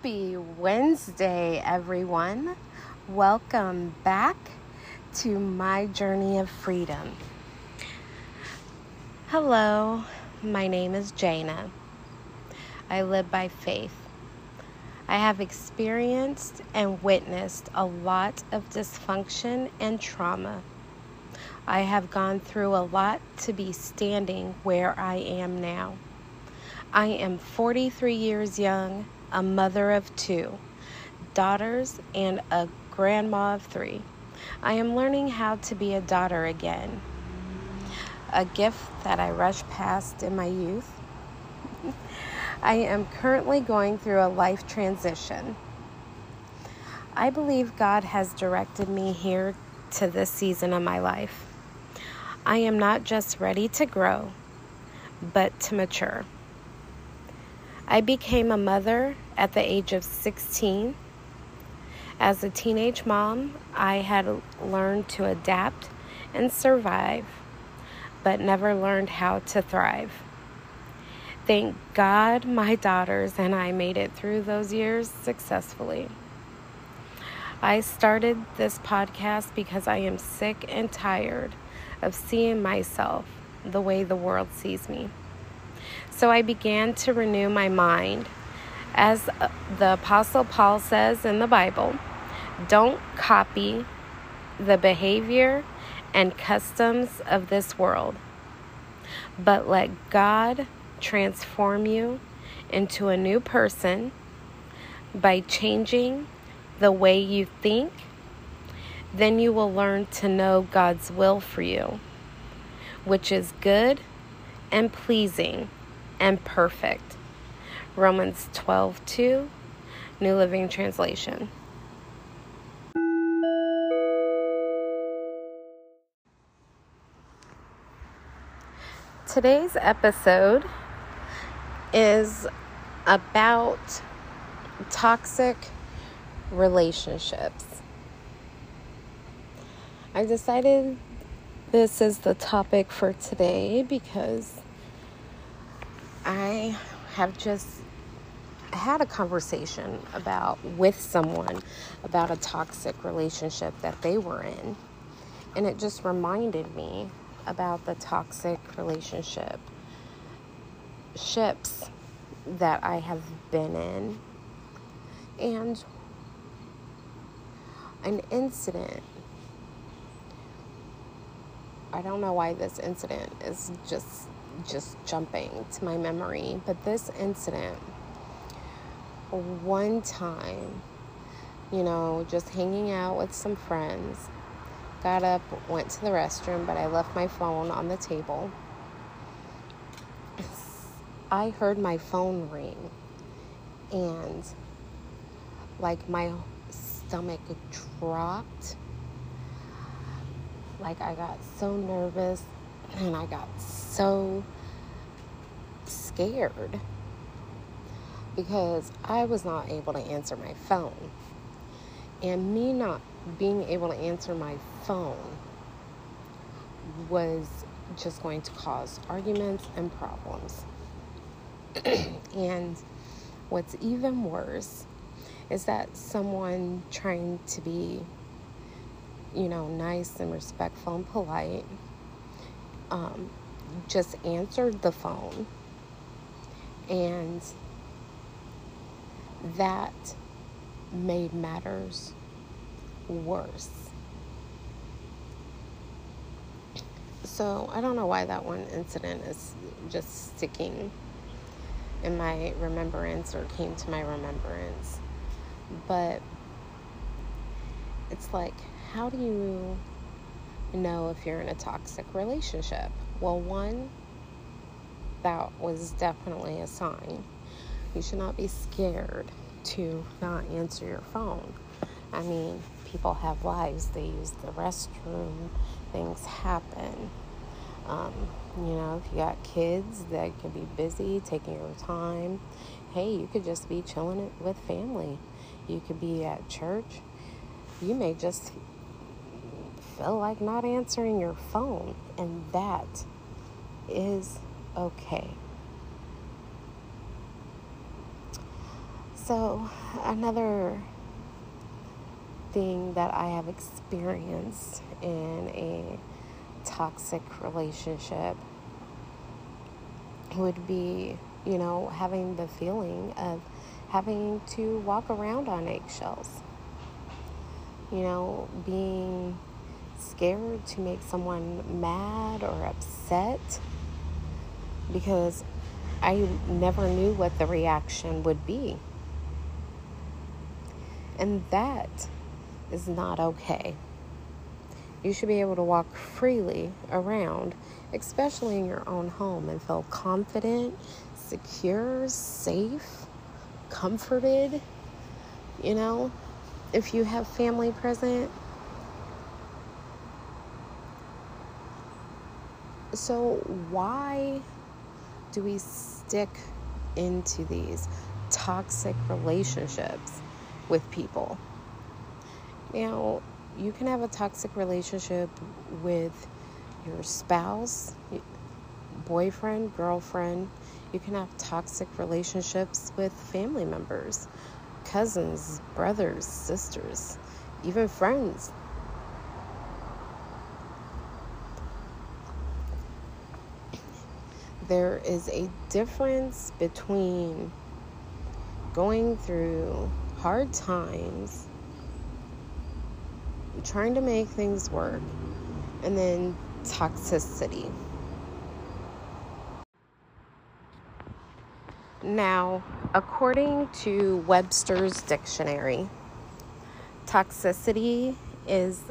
Happy Wednesday, everyone. Welcome back to my journey of freedom. Hello, my name is Jana. I live by faith. I have experienced and witnessed a lot of dysfunction and trauma. I have gone through a lot to be standing where I am now. I am 43 years young a mother of two daughters and a grandma of three. I am learning how to be a daughter again, a gift that I rushed past in my youth. I am currently going through a life transition. I believe God has directed me here to this season of my life. I am not just ready to grow, but to mature. I became a mother at the age of 16. As a teenage mom, I had learned to adapt and survive, but never learned how to thrive. Thank God my daughters and I made it through those years successfully. I started this podcast because I am sick and tired of seeing myself the way the world sees me. So I began to renew my mind. As uh, the Apostle Paul says in the Bible, don't copy the behavior and customs of this world, but let God transform you into a new person by changing the way you think. Then you will learn to know God's will for you, which is good and pleasing and perfect. Romans 12 2, New Living Translation. Today's episode is about toxic relationships. I decided this is the topic for today because I have just had a conversation about with someone about a toxic relationship that they were in. And it just reminded me about the toxic relationship ships that I have been in. And an incident. I don't know why this incident is just just jumping to my memory, but this incident, one time, you know, just hanging out with some friends, got up, went to the restroom, but I left my phone on the table. I heard my phone ring, and like my stomach dropped. Like I got so nervous and I got scared because I was not able to answer my phone. And me not being able to answer my phone was just going to cause arguments and problems. and what's even worse is that someone trying to be, you know, nice and respectful and polite um, just answered the phone and that made matters worse. So I don't know why that one incident is just sticking in my remembrance or came to my remembrance. But it's like, how do you know if you're in a toxic relationship? Well, one, that was definitely a sign. You should not be scared to not answer your phone. I mean, people have lives, they use the restroom, things happen. Um, you know, if you got kids that can be busy, taking your time, hey, you could just be chilling with family. You could be at church. You may just feel like not answering your phone, and that is okay. So, another thing that I have experienced in a toxic relationship would be, you know, having the feeling of having to walk around on eggshells. You know, being scared to make someone mad or upset because I never knew what the reaction would be. And that is not okay. You should be able to walk freely around, especially in your own home, and feel confident, secure, safe, comforted. You know, if you have family present. So, why do we stick into these toxic relationships with people? Now, you can have a toxic relationship with your spouse, boyfriend, girlfriend. You can have toxic relationships with family members, cousins, brothers, sisters, even friends. There is a difference between going through hard times trying to make things work, and then toxicity. Now, according to Webster's dictionary, toxicity is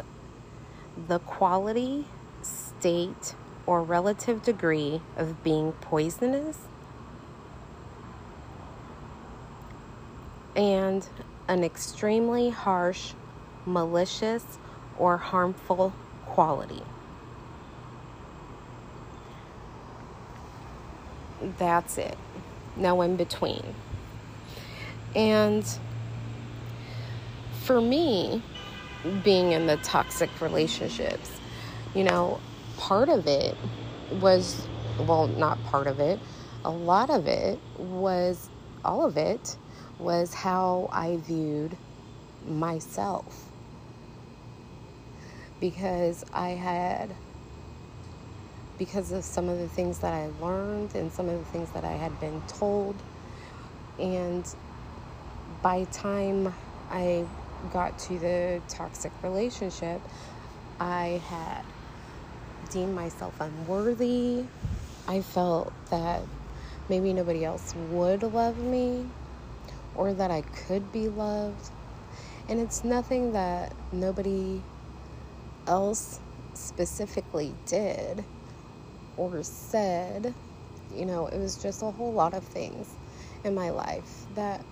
the quality, state, or relative degree of being poisonous and an extremely harsh malicious, or harmful quality. That's it. No in between. And for me, being in the toxic relationships, you know, part of it was, well, not part of it, a lot of it was, all of it was how I viewed myself because I had, because of some of the things that I learned and some of the things that I had been told. And by time I got to the toxic relationship, I had deemed myself unworthy. I felt that maybe nobody else would love me or that I could be loved. And it's nothing that nobody else specifically did or said. You know, it was just a whole lot of things in my life that,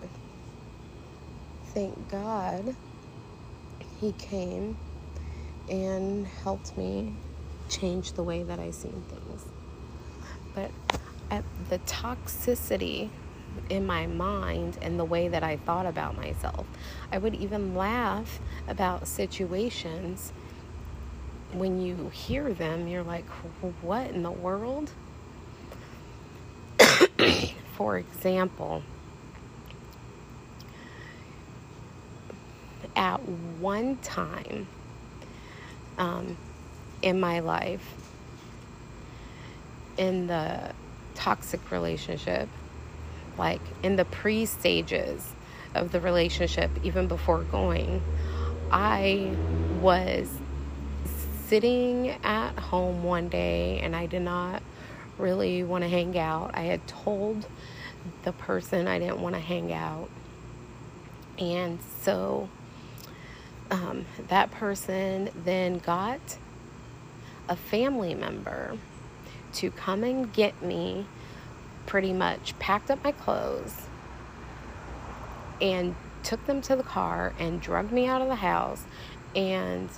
thank God, He came and helped me change the way that I seen things. But at the toxicity in my mind and the way that I thought about myself, I would even laugh about situations when you hear them, you're like, what in the world? For example, at one time um, in my life, in the toxic relationship, like in the pre stages of the relationship, even before going, I was sitting at home one day and I did not really want to hang out. I had told the person I didn't want to hang out. And so um, that person then got a family member to come and get me, pretty much packed up my clothes and took them to the car and drugged me out of the house and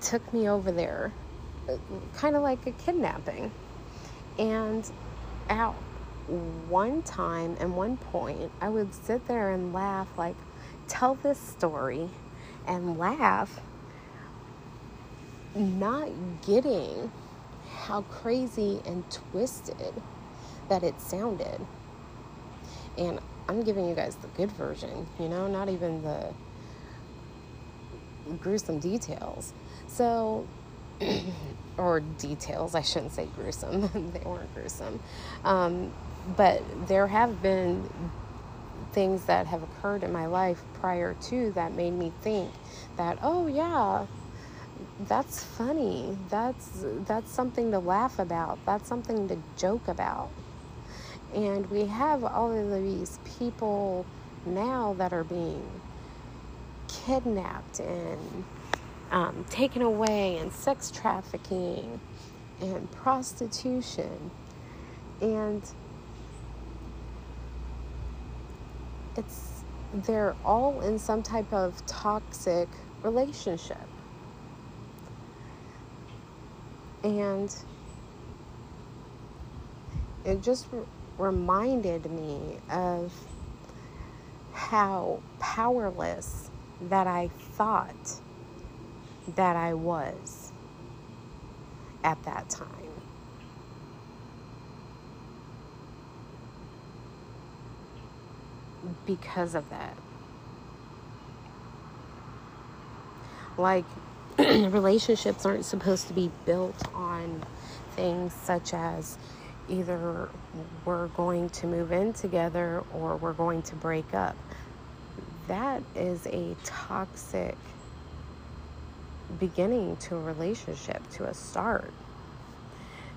took me over there, kind of like a kidnapping. And at one time and one point, I would sit there and laugh, like, tell this story and laugh, not getting how crazy and twisted that it sounded. And I'm giving you guys the good version, you know, not even the gruesome details. So, or details, I shouldn't say gruesome, they weren't gruesome. Um, but there have been things that have occurred in my life prior to that made me think that, oh, yeah. That's funny. That's that's something to laugh about. That's something to joke about. And we have all of these people now that are being kidnapped and um, taken away, and sex trafficking and prostitution. And it's they're all in some type of toxic relationship. And it just reminded me of how powerless that I thought that I was at that time. Because of that. Like, relationships aren't supposed to be built on things such as either we're going to move in together or we're going to break up. That is a toxic beginning to a relationship, to a start.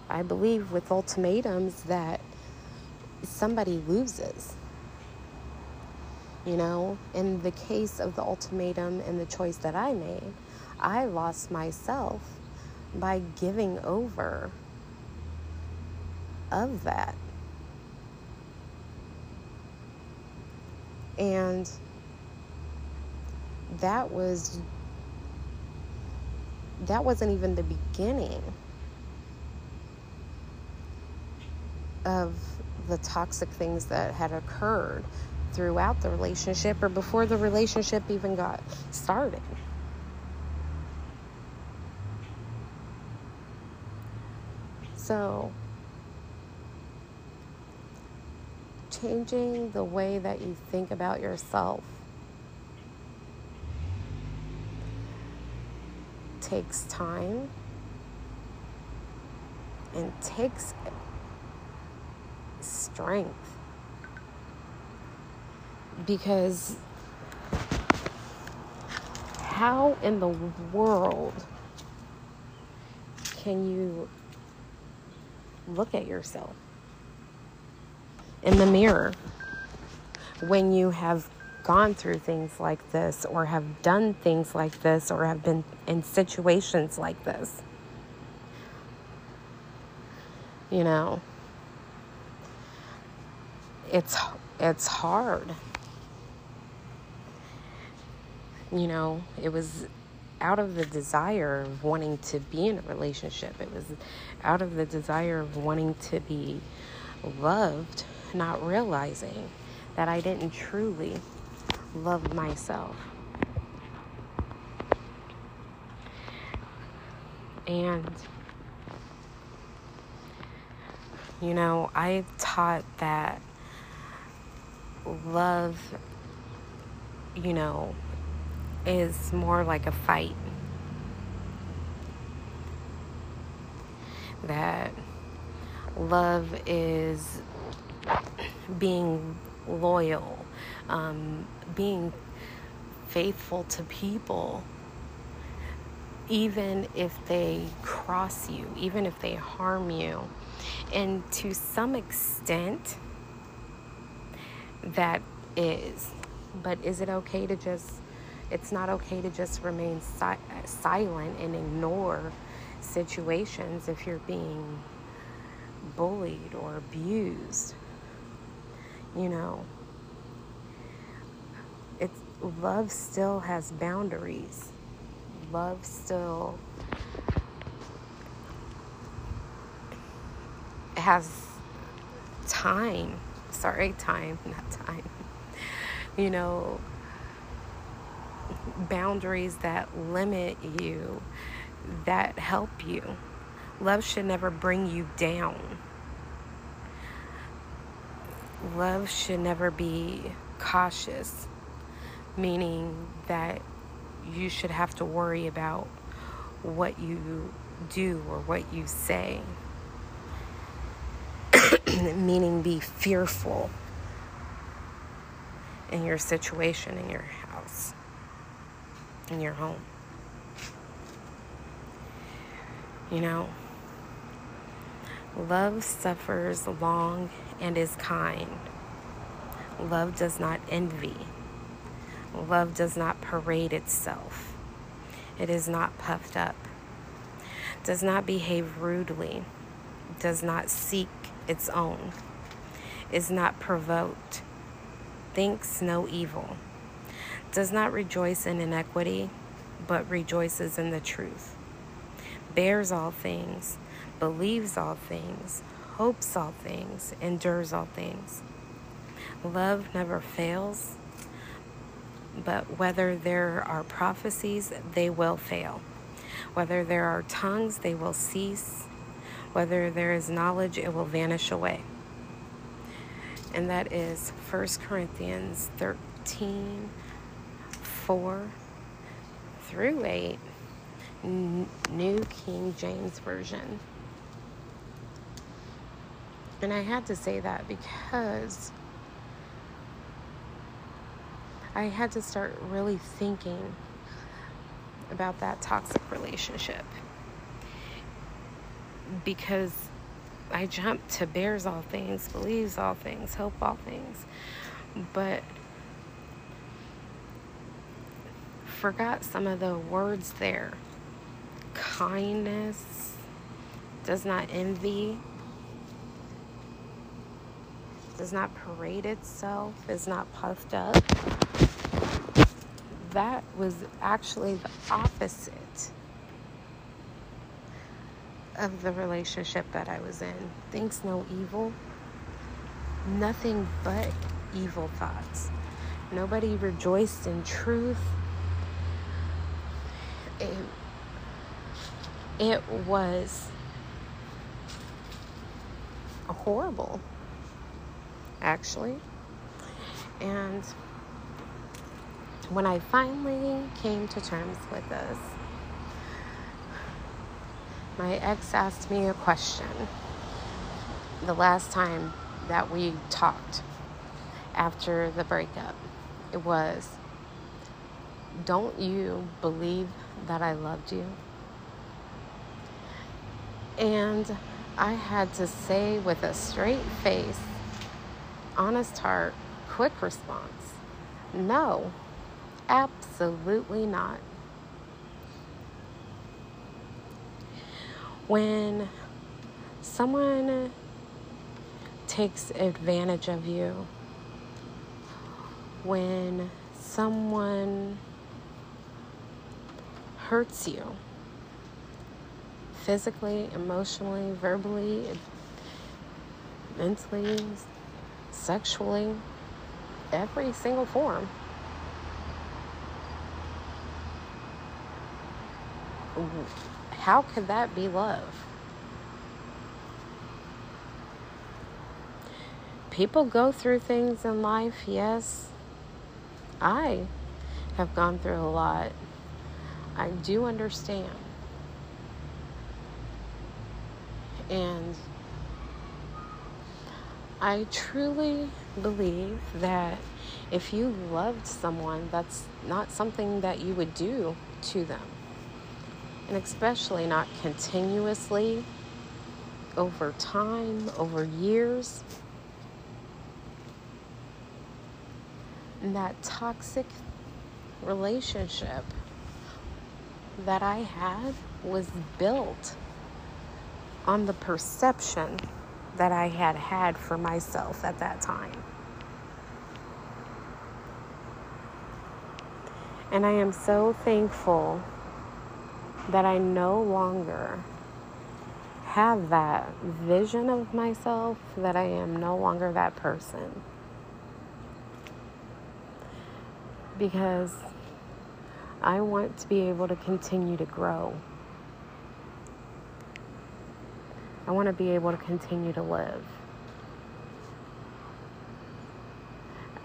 I believe with ultimatums that somebody loses. You know, in the case of the ultimatum and the choice that I made, I lost myself by giving over of that. And that was that wasn't even the beginning of the toxic things that had occurred throughout the relationship or before the relationship even got started. So, changing the way that you think about yourself takes time and takes strength. Because how in the world can you look at yourself in the mirror when you have gone through things like this or have done things like this or have been in situations like this. You know, it's it's hard. You know, it was out of the desire of wanting to be in a relationship. It was out of the desire of wanting to be loved, not realizing that I didn't truly love myself. And, you know, I taught that love, you know, is more like a fight. That love is being loyal, um, being faithful to people, even if they cross you, even if they harm you. And to some extent, that is. But is it okay to just, it's not okay to just remain si- silent and ignore situations if you're being bullied or abused. You know, it's love still has boundaries. Love still has time. Sorry, time, not time. You know, boundaries that limit you, that help you. Love should never bring you down. love should never be cautious, meaning that you should have to worry about what you do or what you say, meaning be fearful in your situation, in your house, in your home. You know, love suffers long and is kind. Love does not envy. Love does not parade itself. It is not puffed up. Does not behave rudely. Does not seek its own. Is not provoked. Thinks no evil. Does not rejoice in iniquity, but rejoices in the truth bears all things, believes all things, hopes all things, endures all things. Love never fails, but whether there are prophecies, they will fail. Whether there are tongues, they will cease. Whether there is knowledge, it will vanish away. And that is 1 Corinthians 13 4 through 8. New King James Version. And I had to say that because I had to start really thinking about that toxic relationship. Because I jumped to bears all things, believes all things, hope all things, but forgot some of the words there kindness, does not envy, does not parade itself, is not puffed up. That was actually the opposite of the relationship that I was in. Thinks no evil, nothing but evil thoughts. Nobody rejoiced in truth. It, it was horrible, actually. And when I finally came to terms with this, my ex asked me a question the last time that we talked after the breakup. It was, Don't you believe that I loved you? And I had to say with a straight face, honest heart, quick response no, absolutely not. When someone takes advantage of you, when someone hurts you, physically, emotionally, verbally, mentally, sexually, every single form. How could that be love? People go through things in life, yes. I have gone through a lot. I do understand. And I truly believe that if you loved someone, that's not something that you would do to them. And especially not continuously over time, over years. And that toxic relationship that I had was built on the perception that I had had for myself at that time. And I am so thankful that I no longer have that vision of myself, that I am no longer that person. Because I want to be able to continue to grow. I want to be able to continue to live.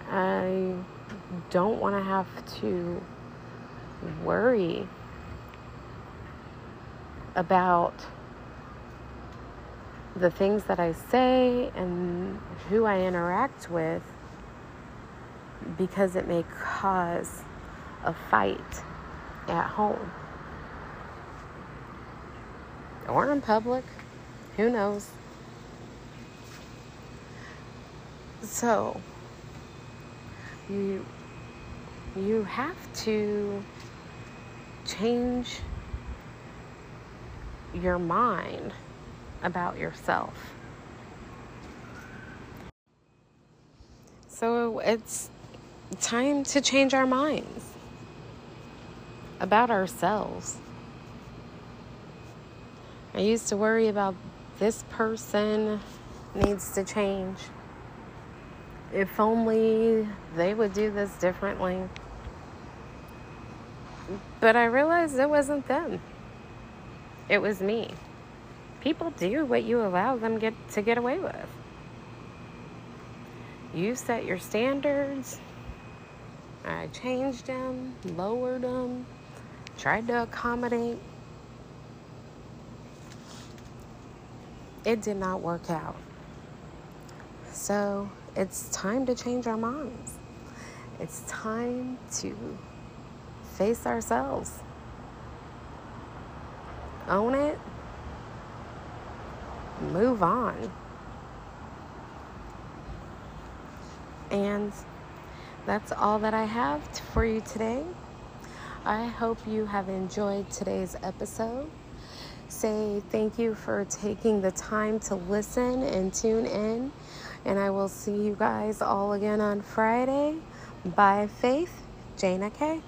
I don't want to have to worry about the things that I say and who I interact with because it may cause a fight at home or in public. Who knows? So, you you have to change your mind about yourself. So it's time to change our minds about ourselves. I used to worry about this person needs to change. If only they would do this differently. But I realized it wasn't them. It was me. People do what you allow them get to get away with. You set your standards. I changed them, lowered them, tried to accommodate. It did not work out. So it's time to change our minds. It's time to face ourselves. Own it. Move on. And that's all that I have for you today. I hope you have enjoyed today's episode. Say thank you for taking the time to listen and tune in. And I will see you guys all again on Friday. By faith, Jana K.